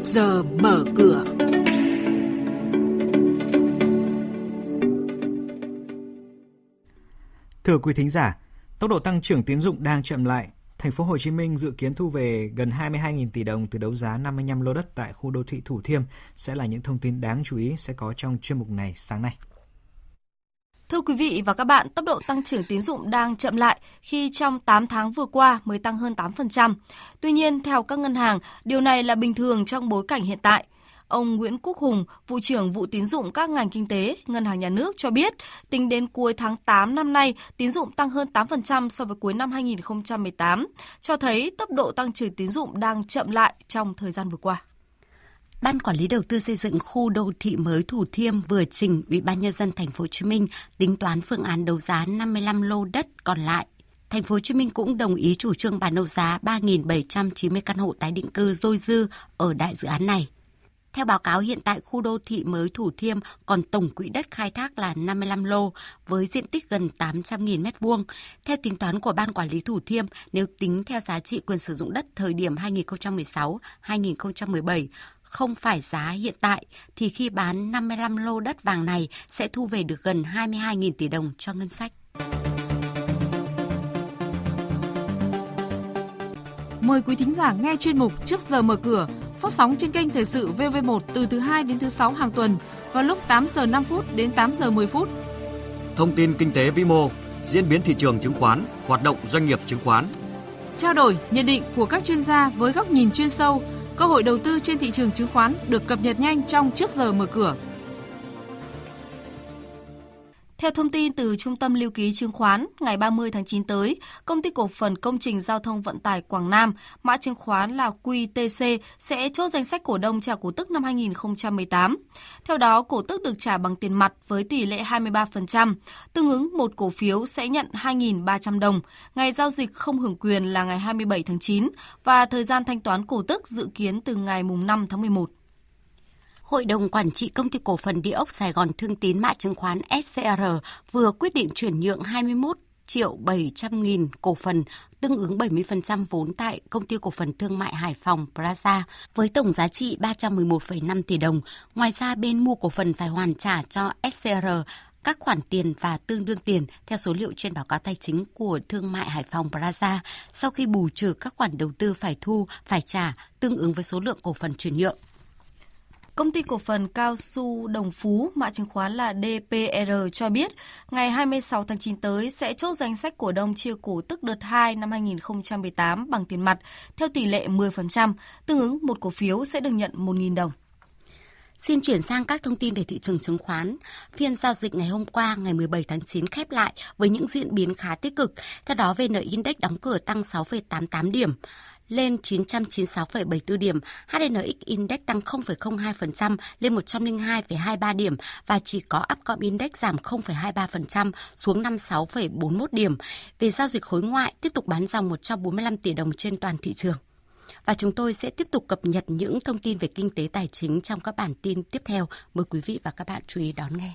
trước giờ mở cửa. Thưa quý thính giả, tốc độ tăng trưởng tín dụng đang chậm lại. Thành phố Hồ Chí Minh dự kiến thu về gần 22.000 tỷ đồng từ đấu giá 55 lô đất tại khu đô thị Thủ Thiêm sẽ là những thông tin đáng chú ý sẽ có trong chuyên mục này sáng nay. Thưa quý vị và các bạn, tốc độ tăng trưởng tín dụng đang chậm lại khi trong 8 tháng vừa qua mới tăng hơn 8%. Tuy nhiên, theo các ngân hàng, điều này là bình thường trong bối cảnh hiện tại. Ông Nguyễn Quốc Hùng, vụ trưởng vụ tín dụng các ngành kinh tế, Ngân hàng Nhà nước cho biết, tính đến cuối tháng 8 năm nay, tín dụng tăng hơn 8% so với cuối năm 2018, cho thấy tốc độ tăng trưởng tín dụng đang chậm lại trong thời gian vừa qua. Ban quản lý đầu tư xây dựng khu đô thị mới Thủ Thiêm vừa trình Ủy ban nhân dân thành phố Hồ Chí Minh tính toán phương án đấu giá 55 lô đất còn lại. Thành phố Hồ Chí Minh cũng đồng ý chủ trương bán đấu giá 3.790 căn hộ tái định cư dôi dư ở đại dự án này. Theo báo cáo hiện tại khu đô thị mới Thủ Thiêm còn tổng quỹ đất khai thác là 55 lô với diện tích gần 800.000 m2. Theo tính toán của Ban Quản lý Thủ Thiêm, nếu tính theo giá trị quyền sử dụng đất thời điểm 2016-2017 không phải giá hiện tại thì khi bán 55 lô đất vàng này sẽ thu về được gần 22.000 tỷ đồng cho ngân sách. Mời quý thính giả nghe chuyên mục Trước giờ mở cửa phát sóng trên kênh Thời sự VV1 từ thứ 2 đến thứ 6 hàng tuần vào lúc 8 giờ 5 phút đến 8 giờ 10 phút. Thông tin kinh tế vĩ mô, diễn biến thị trường chứng khoán, hoạt động doanh nghiệp chứng khoán. Trao đổi, nhận định của các chuyên gia với góc nhìn chuyên sâu, cơ hội đầu tư trên thị trường chứng khoán được cập nhật nhanh trong trước giờ mở cửa. Theo thông tin từ Trung tâm Lưu ký Chứng khoán, ngày 30 tháng 9 tới, Công ty Cổ phần Công trình Giao thông Vận tải Quảng Nam, mã chứng khoán là QTC, sẽ chốt danh sách cổ đông trả cổ tức năm 2018. Theo đó, cổ tức được trả bằng tiền mặt với tỷ lệ 23%, tương ứng một cổ phiếu sẽ nhận 2.300 đồng. Ngày giao dịch không hưởng quyền là ngày 27 tháng 9 và thời gian thanh toán cổ tức dự kiến từ ngày 5 tháng 11. Hội đồng Quản trị Công ty Cổ phần Địa ốc Sài Gòn Thương tín mã chứng khoán SCR vừa quyết định chuyển nhượng 21 triệu 700 nghìn cổ phần, tương ứng 70% vốn tại Công ty Cổ phần Thương mại Hải Phòng Plaza với tổng giá trị 311,5 tỷ đồng. Ngoài ra, bên mua cổ phần phải hoàn trả cho SCR các khoản tiền và tương đương tiền theo số liệu trên báo cáo tài chính của Thương mại Hải Phòng Plaza sau khi bù trừ các khoản đầu tư phải thu, phải trả tương ứng với số lượng cổ phần chuyển nhượng. Công ty cổ phần cao su Đồng Phú, mã chứng khoán là DPR cho biết, ngày 26 tháng 9 tới sẽ chốt danh sách cổ đông chia cổ tức đợt 2 năm 2018 bằng tiền mặt theo tỷ lệ 10%, tương ứng một cổ phiếu sẽ được nhận 1.000 đồng. Xin chuyển sang các thông tin về thị trường chứng khoán. Phiên giao dịch ngày hôm qua, ngày 17 tháng 9 khép lại với những diễn biến khá tích cực. Theo đó, VN Index đóng cửa tăng 6,88 điểm lên 996,74 điểm, HNX Index tăng 0,02% lên 102,23 điểm và chỉ có Upcom Index giảm 0,23% xuống 56,41 điểm. Về giao dịch khối ngoại, tiếp tục bán dòng 145 tỷ đồng trên toàn thị trường. Và chúng tôi sẽ tiếp tục cập nhật những thông tin về kinh tế tài chính trong các bản tin tiếp theo. Mời quý vị và các bạn chú ý đón nghe.